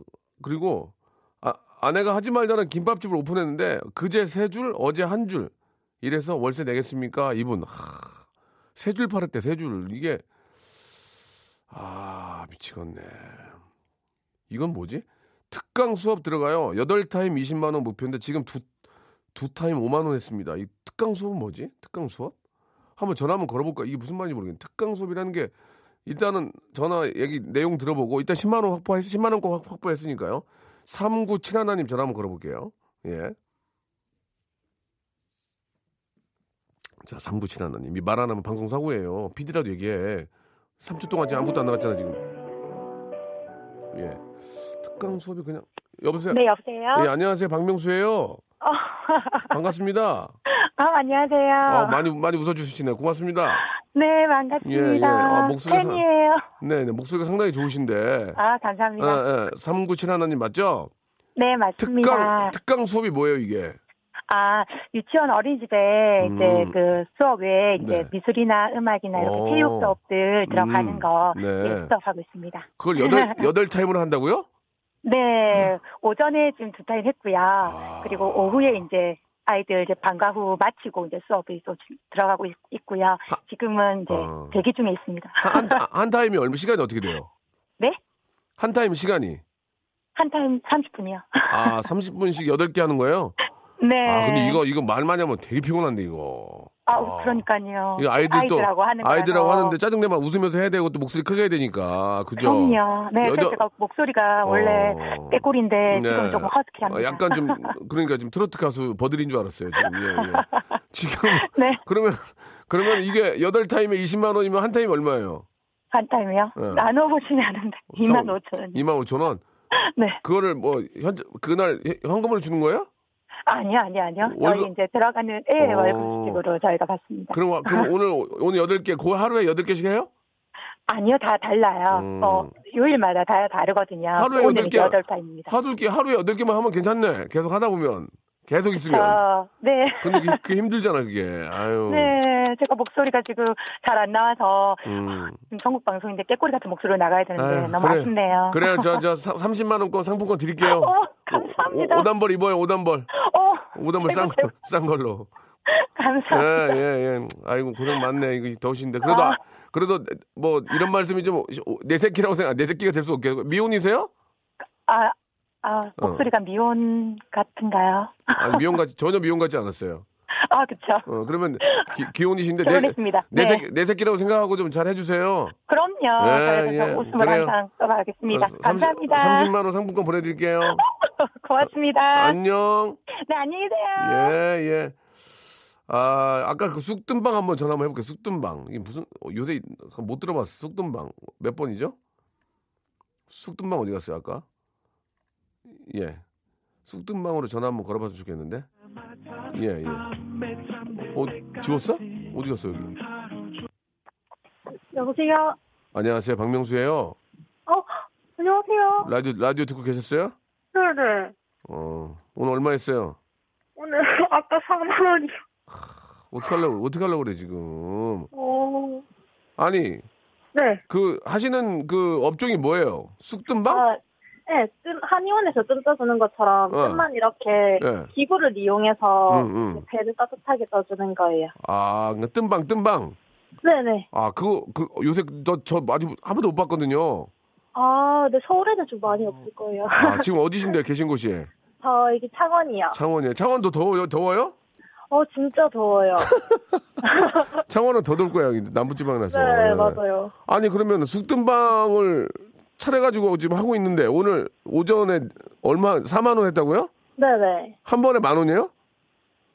그리고 아, 아내가 하지 말자는 김밥집을 오픈했는데 그제 세 줄, 어제 한 줄. 이래서 월세 내겠습니까? 이분 세줄 팔았대 세 줄. 이게 아 미치겠네. 이건 뭐지? 특강 수업 들어가요. 여덟 타임 20만 원 목표인데 지금 두, 두 타임 5만 원 했습니다. 이 특강 수업은 뭐지? 특강 수업? 한번 전화 한번 걸어볼까? 이게 무슨 말인지 모르겠네. 특강 수업이라는 게 일단은 전화 얘기 내용 들어보고 일단 10만 원 확보했 10만 원꼭 확보했으니까요. 3971님 전화 한번 걸어볼게요. 예. 자, 3971님. 말안 하면 방송 사고예요. PD라도 얘기해. 3초 동안 지금 아무것도 안 나갔잖아, 지금. 예. 특강 수업이 그냥 여보세요?
네, 여보세요?
예, 안녕하세요. 박명수예요.
어.
반갑습니다.
아, 안녕하세요.
어, 많이 많이 웃어 주시네요. 고맙습니다.
네, 반갑습니다.
예, 예. 아, 목소리가 상-
팬이에요.
네, 네. 목소리가 상당히 좋으신데.
아, 감사합니다.
예, 예. 3971님 맞죠?
네, 맞습니다.
특강 특강 수업이 뭐예요, 이게?
아, 유치원 어린이집에 이제
음.
그 수업 외에 이제
네.
미술이나 음악이나 이렇게
오.
체육 수업들 들어가는
음.
거
네.
예, 수업하고 있습니다.
그걸 여덟 여덟 타임으로 한다고요?
네, 오전에 지금 두 타임 했고요.
아.
그리고 오후에 이제 아이들 이제 방과 후 마치고 이제 수업이 또 들어가고 있, 고요 지금은 이제
어.
대기 중에 있습니다.
한, 한, 한 타임이 얼마 시간이 어떻게 돼요?
네?
한 타임 시간이
한 타임 30분이요.
아 30분씩 8개 하는 거예요?
네.
아 근데 이거 이거 말 많이 하면 되게 피곤한데 이거.
아, 그러니까요.
이거 아이들도
아이들하고 하는
아이들하고
거라서.
하는데 짜증내면 웃으면서 해야 되고 또 목소리 크게 해야 되니까 그죠?
그럼요. 네,
여자-
제가 목소리가 원래
어.
꾀꼬리인데
네.
지금 조금 허스키합니다.
어, 약간 좀 그러니까 지금 트로트 가수 버들인 줄 알았어요 지금. 예, 예. 지금
네,
그러면 그러면 이게 여덟 타임에 20만 원이면 한 타임 얼마예요?
한 타임이요.
네.
나눠 보시면 아는데 2만 5천 원.
2만 5천 원.
네,
그거를 뭐 현재 그날 현금으로 주는 거예요?
아니요, 아니요, 아니요.
월급-
저희 이제 들어가는 예
어.
월급식으로 저희가 받습니다.
그럼 와- 그럼 오늘 오늘 여덟 개, 그 하루에 여덟 개씩 해요?
아니요, 다 달라요.
음.
어, 요일마다 다 다르거든요.
하루에
오늘
여덟 개?
여덟 타임입니다.
하루 개 하루에 여덟 개만 하면 괜찮네. 계속 하다 보면 계속 있으면.
어, 네.
근데 그게, 그게 힘들잖아 그게. 아유.
네, 제가 목소리가 지금 잘 안 나와서
음.
지금 전국 방송인데 깨꼬리 같은 목소리로 나가야 되는데
아유,
너무
그래.
아쉽네요.
그래요. 저 저 30만 원권 상품권 드릴게요.
어, 감사합니다.
오, 단벌 입어요. 오단벌
어,
오단벌 싼, 거- 싼 걸로. 예,
감사합니다.
예, 예. 아이고 고생 많네. 이거 더우신데. 그래도
아.
아, 그래도 뭐 이런 말씀이 좀 내 새끼라고 생각, 내 새끼가 될 수 없게 미혼이세요?
아, 아, 목소리가 미혼 같은가요?
아니, 미혼 같지 전혀 미혼 같지 않았어요.
아, 그쵸.
어, 그러면 기, 기혼이신데 내,
결혼했습니다.
내,
네.
새끼, 내 새끼라고 생각하고 좀 잘 해주세요.
그럼요.
네, 예.
저 웃음을
그래요.
항상 떠나겠습니다.
어, 30,
감사합니다.
30만 원 상품권 보내드릴게요.
고맙습니다.
안녕.
네, 안녕히 계세요.
예, 예. 아, 아까 그 쑥뜸방 한번 전화 한번 해볼게요. 쑥뜸방. 이게 무슨, 어, 요새 못 들어봤어. 쑥뜸방. 몇 번이죠? 쑥뜸방 어디 갔어요, 아까? 예. 쑥뜸방으로 전화 한번 걸어봐서 좋겠는데? 예, 예. 어, 지웠어? 어디 갔어, 여기?
여보세요?
안녕하세요. 박명수예요
어, 안녕하세요.
라디오, 라디오 듣고 계셨어요?
네네.
어, 오늘 얼마 했어요?
오늘 아까 4만 원이요.
어떡하려고, 어떡하려고 그래, 지금.
어,
아니,
네.
그, 하시는 그 업종이 뭐예요? 쑥뜸방?
아, 네, 뜸, 한의원에서 뜸 떠주는 것처럼
어.
뜸만 이렇게
예.
기구를 이용해서
응, 응.
배를 따뜻하게 떠주는 거예요.
아, 그러니까 뜸방, 뜸방.
네네.
아, 그거, 그, 요새 저, 저 아직 한 번도 못 봤거든요.
아, 근데 서울에는 좀 많이 없을 거예요.
아, 지금 어디신데, 계신 곳이?
저 여기 창원이요.
창원이에요. 창원도 더워요? 더워요?
어, 진짜 더워요.
창원은 더 더울 거야, 남부지방이라서.
네,
예.
맞아요.
아니, 그러면 쑥뜸방을 차려가지고 지금 하고 있는데, 오늘 오전에 얼마, 4만 원 했다고요?
네네.
한 번에 만 원이에요?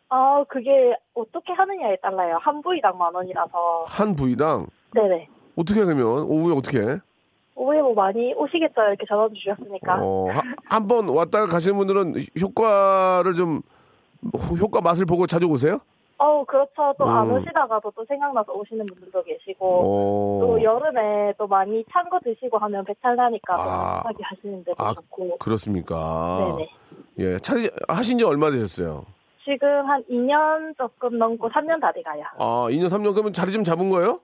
아, 그게 어떻게 하느냐에 달라요. 한 부위당 만 원이라서.
한 부위당?
네네.
어떻게 해, 그러면? 오후에 어떻게 해?
오해 뭐 많이 오시겠죠? 이렇게 전화 주셨으니까.
어, 한 번 왔다가 가시는 분들은 효과를 좀, 호- 효과 맛을 보고 자주 오세요?
어, 그렇죠. 또안
음.
오시다가도 또 생각나서 오시는 분들도 계시고,
어.
또 여름에 또 많이 찬 거 드시고 하면 배탈 나니까 또
아.
따뜻하게 하시는 데도
아,
좋고.
그렇습니까?
네네.
예, 차리, 하신 지 얼마 되셨어요?
지금 한 2년 조금 넘고 3년 다 돼가요.
아, 2년, 3년 그러면 자리 좀 잡은 거예요?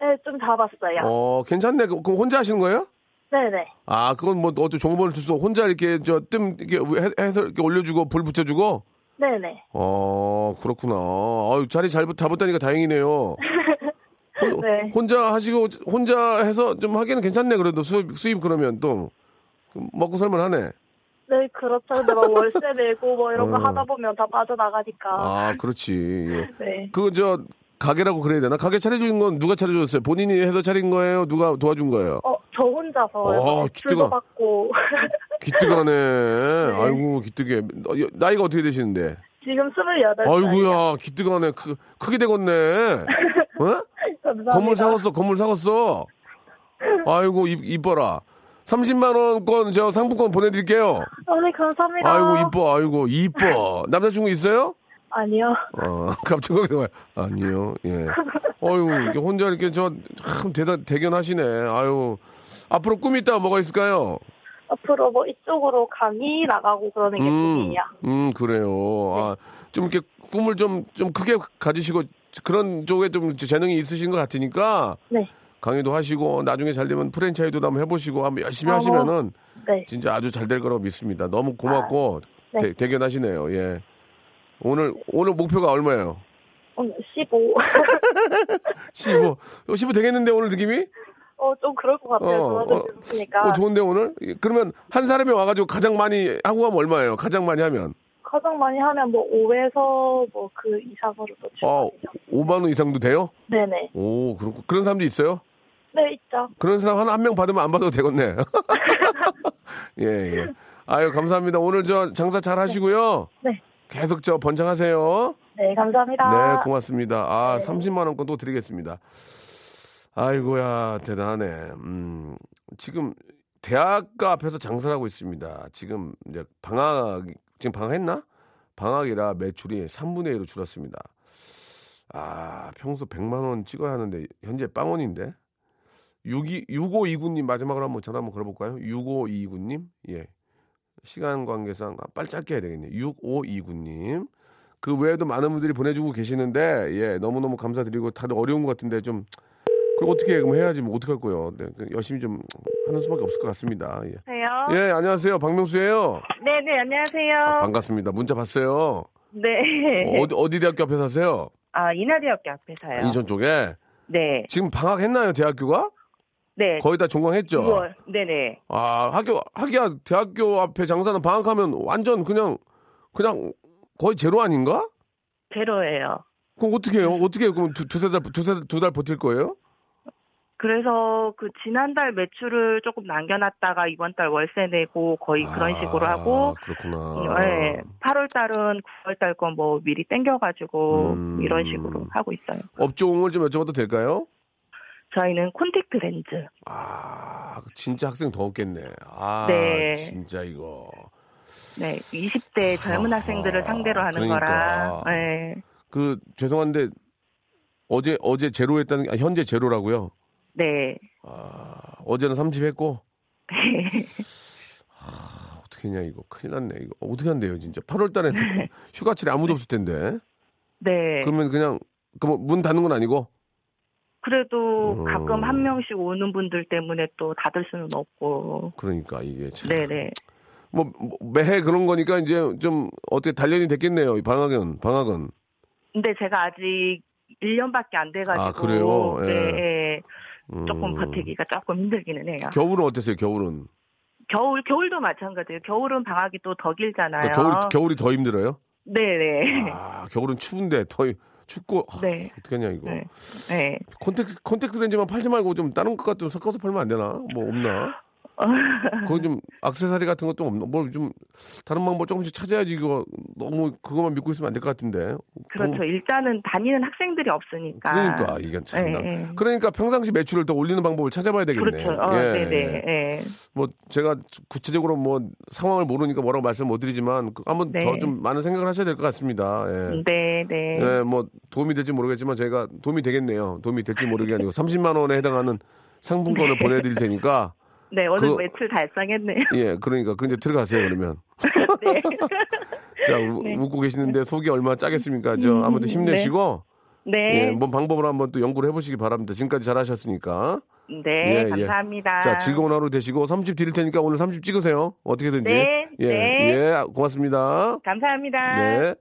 네, 좀 잡았어요.
어, 괜찮네. 그- 그럼 혼자 하시는 거예요?
네네.
아, 그건 뭐 어떤 종업원을 주서 혼자 이렇게 저뜸 이렇게 해- 해서 이렇게 올려주고 불 붙여주고.
네네.
어, 그렇구나. 아유, 자리 잘 잡았다니까 다행이네요. 혼,
네.
혼자 하시고 혼자 해서 좀 하기는 괜찮네. 그래도 수입 수입 그러면 또 먹고 살만 하네.
네, 그렇죠. 근데 막 월세 내고 뭐 이런 거
어.
하다 보면 다 빠져나가니까.
아, 그렇지. 예.
네.
그저 가게라고 그래야 되나? 가게 차려준 건 누가 차려줬어요? 본인이 해서 차린 거예요? 누가 도와준 거예요?
어, 저 혼자서
어,
출도
기특하-
받고
기특하네. 아이고 기특해. 나이가 어떻게 되시는데?
지금 28살.
아이고야 기특하네. 크, 크게 되겠네. 어? 건물 사갔어. 건물 사갔어. 아이고 이, 이뻐라. 30만 원권 저 상품권 보내드릴게요.
아, 네, 감사합니다.
아이고 이뻐. 아이고 이뻐. 남자친구 있어요?
아니요.
어, 갑자기 거기서 와, 아니요, 예. 어유 혼자 이렇게 저, 참, 대단, 대견하시네. 아유. 앞으로 꿈이 있다 뭐가 있을까요?
앞으로 뭐 이쪽으로 강의 나가고 그러는 게
음,
꿈이에요.
음, 그래요. 아, 좀 이렇게 꿈을 좀, 좀 크게 가지시고 그런 쪽에 좀 재능이 있으신 것 같으니까
네.
강의도 하시고 나중에 잘 되면 프랜차이즈도 한번 해보시고 한번 열심히
어,
하시면은
네.
진짜 아주 잘 될 거라고 믿습니다. 너무 고맙고
네.
대, 대견하시네요. 예. 오늘, 오늘 목표가 얼마예요?
오늘 15.
15. 15 되겠는데 오늘 느낌이?
어, 좀 그럴 것 같아요.
어, 어. 어, 좋은데 오늘? 그러면 한 사람이 와가지고 가장 많이 하고 가면 얼마예요? 가장 많이 하면?
가장 많이 하면 뭐 5에서 뭐 그 이상으로 또
어,
출발해요.
5만 원 이상도 돼요?
네네.
오, 그렇고 그런 사람도 있어요?
네, 있죠.
그런 사람 하나 한 명 받으면 안 받아도 되겠네. 예, 예. 아유, 감사합니다. 오늘 저 장사 잘 하시고요.
네.
계속 저 번창하세요.
네, 감사합니다.
네, 고맙습니다. 아,
네.
30만 원권 또 드리겠습니다. 아이고야, 대단하네. 음, 지금 대학가 앞에서 장사를 하고 있습니다. 지금 이제 방학, 지금 방학했나? 방학이라 매출이 3분의 1로 줄었습니다. 아, 평소 100만 원 찍어야 하는데 현재 빵원인데. 62, 6529님 마지막으로 한번 전화 한번 걸어볼까요? 6529님. 예. 시간 관계상 아, 빨리 짧게 해야 되겠네요. 6529님. 그 외에도 많은 분들이 보내주고 계시는데 예 너무너무 감사드리고 다들 어려운 것 같은데 좀 그럼 어떻게 해? 그럼 해야지 뭐 어떡할 거요 네, 그 열심히 좀 하는 수밖에 없을 것 같습니다 예,
안녕하세요.
예 안녕하세요 박명수예요
네 네, 안녕하세요.
반갑습니다 문자 봤어요
네.
어, 어디 어디 대학교 앞에 사세요
아, 인하대학교 앞에서요.
인천 쪽에
네.
지금 방학했나요, 대학교가?
네.
거의 다 종강했죠?
6월. 네네.
아, 학교, 하기야, 대학교 앞에 장사는 방학하면 완전 그냥, 그냥 거의 제로 아닌가?
제로예요.
그럼 어떻게 해요? 어떻게 해요? 그럼 두, 두세 달, 두세, 두 달 버틸 거예요?
그래서 그 지난달 매출을 조금 남겨놨다가 이번 달 월세 내고 거의 그런 식으로 하고
아, 그렇구나.
네, 8월 달은 9월 달 건 뭐 미리 땡겨가지고
음.
이런 식으로 하고 있어요.
업종을 좀 여쭤봐도 될까요?
저희는 콘택트 렌즈.
아, 진짜 학생 더 없겠네. 아,
네.
진짜 이거.
네, 20대 젊은
아하,
학생들을 상대로 하는
그러니까.
거라. 네,
그, 죄송한데, 어제, 어제 제로 했다는 게, 아, 현재 제로라고요?
네,
아, 어제는 30 했고,
네.
어떻게 했냐, 이거. 큰일 났네. 이거 어떻게 한대요, 진짜. 8월 달에 휴가철에 아무도 없을 텐데.
네.
그러면 그냥, 그럼 문 닫는 건 아니고?
그래도
음.
가끔 한 명씩 오는 분들 때문에 또 닫을 수는 없고.
그러니까 이게 참.
네네.
뭐, 뭐 매해 그런 거니까 이제 좀 어떻게 단련이 됐겠네요. 이 방학은, 방학은.
근데 제가 아직 1년밖에 안 돼가지고.
아, 그래요? 예.
네, 예.
음.
조금 버티기가 조금 힘들기는 해요.
겨울은 어땠어요, 겨울은?
겨울, 겨울도 마찬가지예요. 겨울은 방학이 또 더 길잖아요.
그러니까 겨울, 겨울이 더 힘들어요?
네네.
아, 겨울은 추운데 더 춥고 아,
네.
어떡하냐 이거.
네. 네.
콘택트 콘택트 렌즈만 팔지 말고 좀 다른 것좀 섞어서 팔면 안 되나? 뭐 없나? 거기 좀 액세서리 같은 것도 없나? 뭐좀 다른 방법 조금씩 찾아야지 이거 너무 그것만 믿고 있으면 안 될 것 같은데.
그렇죠.
그-
일단은 다니는 학생들이 없으니까.
그러니까 이게.
예, 예.
그러니까 평상시 매출을 더 올리는 방법을 찾아봐야 되겠네.
그렇죠. 어,
예,
네네.
예.
예.
뭐 제가 구체적으로 뭐 상황을 모르니까 뭐라고 말씀 못 드리지만 그 한번
네.
더좀 많은 생각을 하셔야 될 것 같습니다. 예.
네, 네.
예, 뭐 도움이 될지 모르겠지만 저희가 도움이 되겠네요. 도움이 될지 모르게 아니고 30만 원에 해당하는 상품권을 보내드릴 테니까
네, 오늘
그-
매출 달성했네요.
예, 그러니까 그 이제 들어가세요 그러면.
네.
자 우-
네.
웃고 계시는데 속이 얼마나 짜겠습니까? 저 아무튼 힘내시고
네.
예, 뭔 방법을 한번 또 연구를 해보시기 바랍니다. 지금까지 잘하셨으니까.
네,
예, 예.
감사합니다.
자 즐거운 하루 되시고 30 드릴 테니까 오늘 30 찍으세요. 어떻게든지.
네,
예,
네.
예, 고맙습니다.
감사합니다.
네.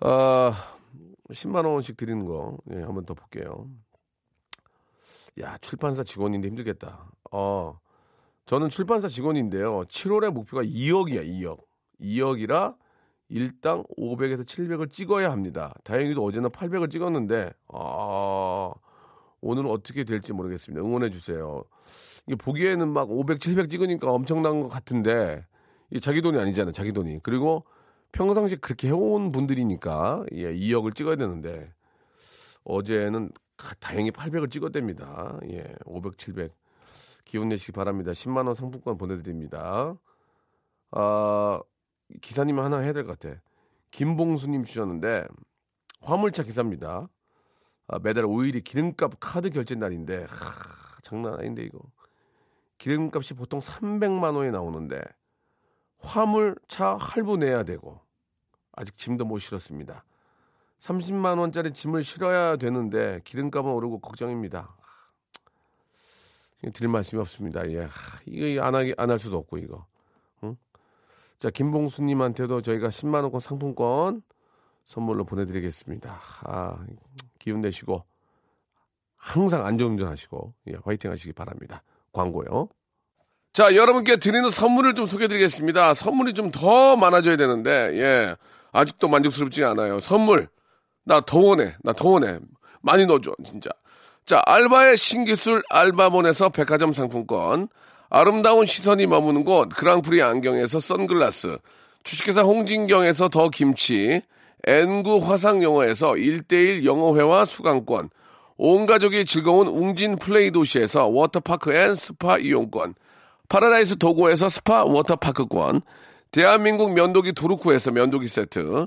아, 10만 원씩 드리는 거, 예, 한번 더 볼게요. 야, 출판사 직원인데 힘들겠다. 어, 저는 출판사 직원인데요. 7월의 목표가 2억이야, 2억. 2억이라 일당 500에서 700을 찍어야 합니다. 다행히도 어제는 800을 찍었는데, 아, 오늘은 어떻게 될지 모르겠습니다. 응원해 주세요. 이게 보기에는 막 500, 700 찍으니까 엄청난 것 같은데, 이게 자기 돈이 아니잖아요, 자기 돈이. 그리고 평상시 그렇게 해온 분들이니까, 예, 2억을 찍어야 되는데, 어제는 가- 다행히 800을 찍었답니다. 예, 500, 700. 기운 내시기 바랍니다. 10만원 상품권 보내드립니다. 아, 기사님 하나 해야 될 것 같아. 김봉수님 주셨는데, 화물차 기사입니다. 아, 매달 5일이 기름값 카드 결제 날인데, 하, 장난 아닌데, 이거. 기름값이 보통 300만 원이 나오는데, 화물차 할부 내야 되고, 아직 짐도 못 실었습니다. 30만 원짜리 짐을 실어야 되는데 기름값은 오르고 걱정입니다. 하, 드릴 말씀이 없습니다. 예, 하, 이거 안 하기 안 할 수도 없고 이거. 응? 자 김봉수 님한테도 저희가 10만 원권 상품권 선물로 보내 드리겠습니다. 아, 기운 내시고 항상 안전운전 하시고 예, 화이팅 하시기 바랍니다. 광고요. 자, 여러분께 드리는 선물을 좀 소개해 드리겠습니다. 선물이 좀 더 많아져야 되는데, 예. 아직도 만족스럽지 않아요. 선물. 나 더 원해. 나 더 원해. 많이 넣어줘, 진짜. 자, 알바의 신기술 알바몬에서 백화점 상품권. 아름다운 시선이 머무는 곳 그랑프리 안경에서 선글라스. 주식회사 홍진경에서 더 김치. N구 화상영어에서 1대1 영어회화 수강권. 온 가족이 즐거운 웅진 플레이 도시에서 워터파크 and 스파 이용권. 파라다이스 도고에서 스파 워터파크권, 대한민국 면도기 도루쿠에서 면도기 세트,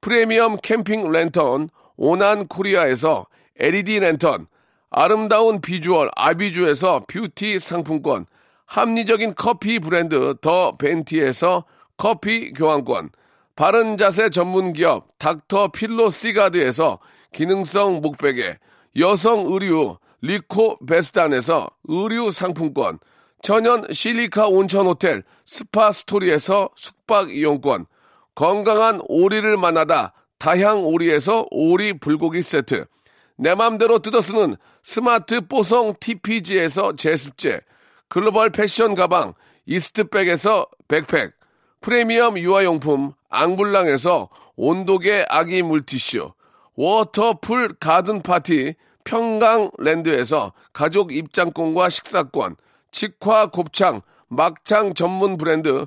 프리미엄 캠핑 랜턴 오난 코리아에서 LED 랜턴, 아름다운 비주얼 아비주에서 뷰티 상품권, 합리적인 커피 브랜드 더 벤티에서 커피 교환권, 바른 자세 전문 기업 닥터 필로 시가드에서 기능성 목베개, 여성 의류 리코 베스단에서 의류 상품권, 천연 실리카 온천 호텔 스파 스토리에서 숙박 이용권, 건강한 오리를 만나다 다향 오리에서 오리 불고기 세트, 내 맘대로 뜯어 쓰는 스마트 뽀송 TPG에서 제습제, 글로벌 패션 가방 이스트백에서 백팩, 프리미엄 유아용품 앙블랑에서 온도계 아기 물티슈, 워터풀 가든 파티 평강랜드에서 가족 입장권과 식사권, 직화 곱창, 막창 전문 브랜드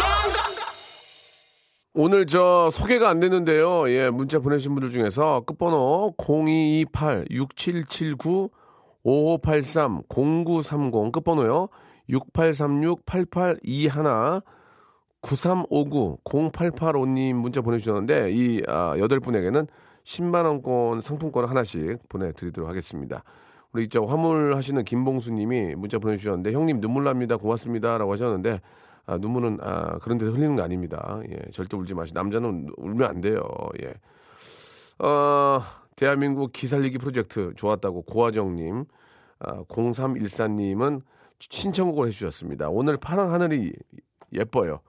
오늘 저 소개가 안 됐는데요. 예, 문자 보내신 분들 중에서 끝번호 0228-6779-5583-0930 끝번호요. 6836-8821 9359-0885님 문자 보내주셨는데 이 아, 8분에게는 10만원권 상품권 하나씩 보내드리도록 하겠습니다. 우리 저 화물 하시는 김봉수님이 문자 보내주셨는데 형님 눈물 납니다 고맙습니다 라고 하셨는데 아, 눈물은 아, 그런 데서 흘리는 거 아닙니다. 예, 절대 울지 마시. 남자는 울면 안 돼요. 예. 어, 대한민국 기살리기 프로젝트 좋았다고 고화정님, 아, 0314님은 신청곡을 해주셨습니다. 오늘 파란 하늘이 예뻐요.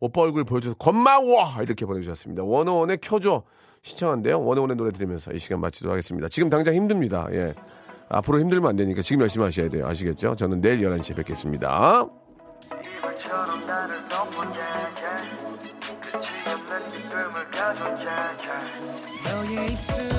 오빠 얼굴 보여줘서 고마워! 이렇게 보내주셨습니다. 원어원의 켜줘 신청한데요. 원어원의 노래 들으면서 이 시간 마치도록 하겠습니다. 지금 당장 힘듭니다. 예. 앞으로 힘들면 안 되니까 지금 열심히 하셔야 돼요. 아시겠죠? 저는 내일 11시에 뵙겠습니다.
이불처럼 나를 덮어대게 끝이 없는 기쁨을 가져게 너의 입술이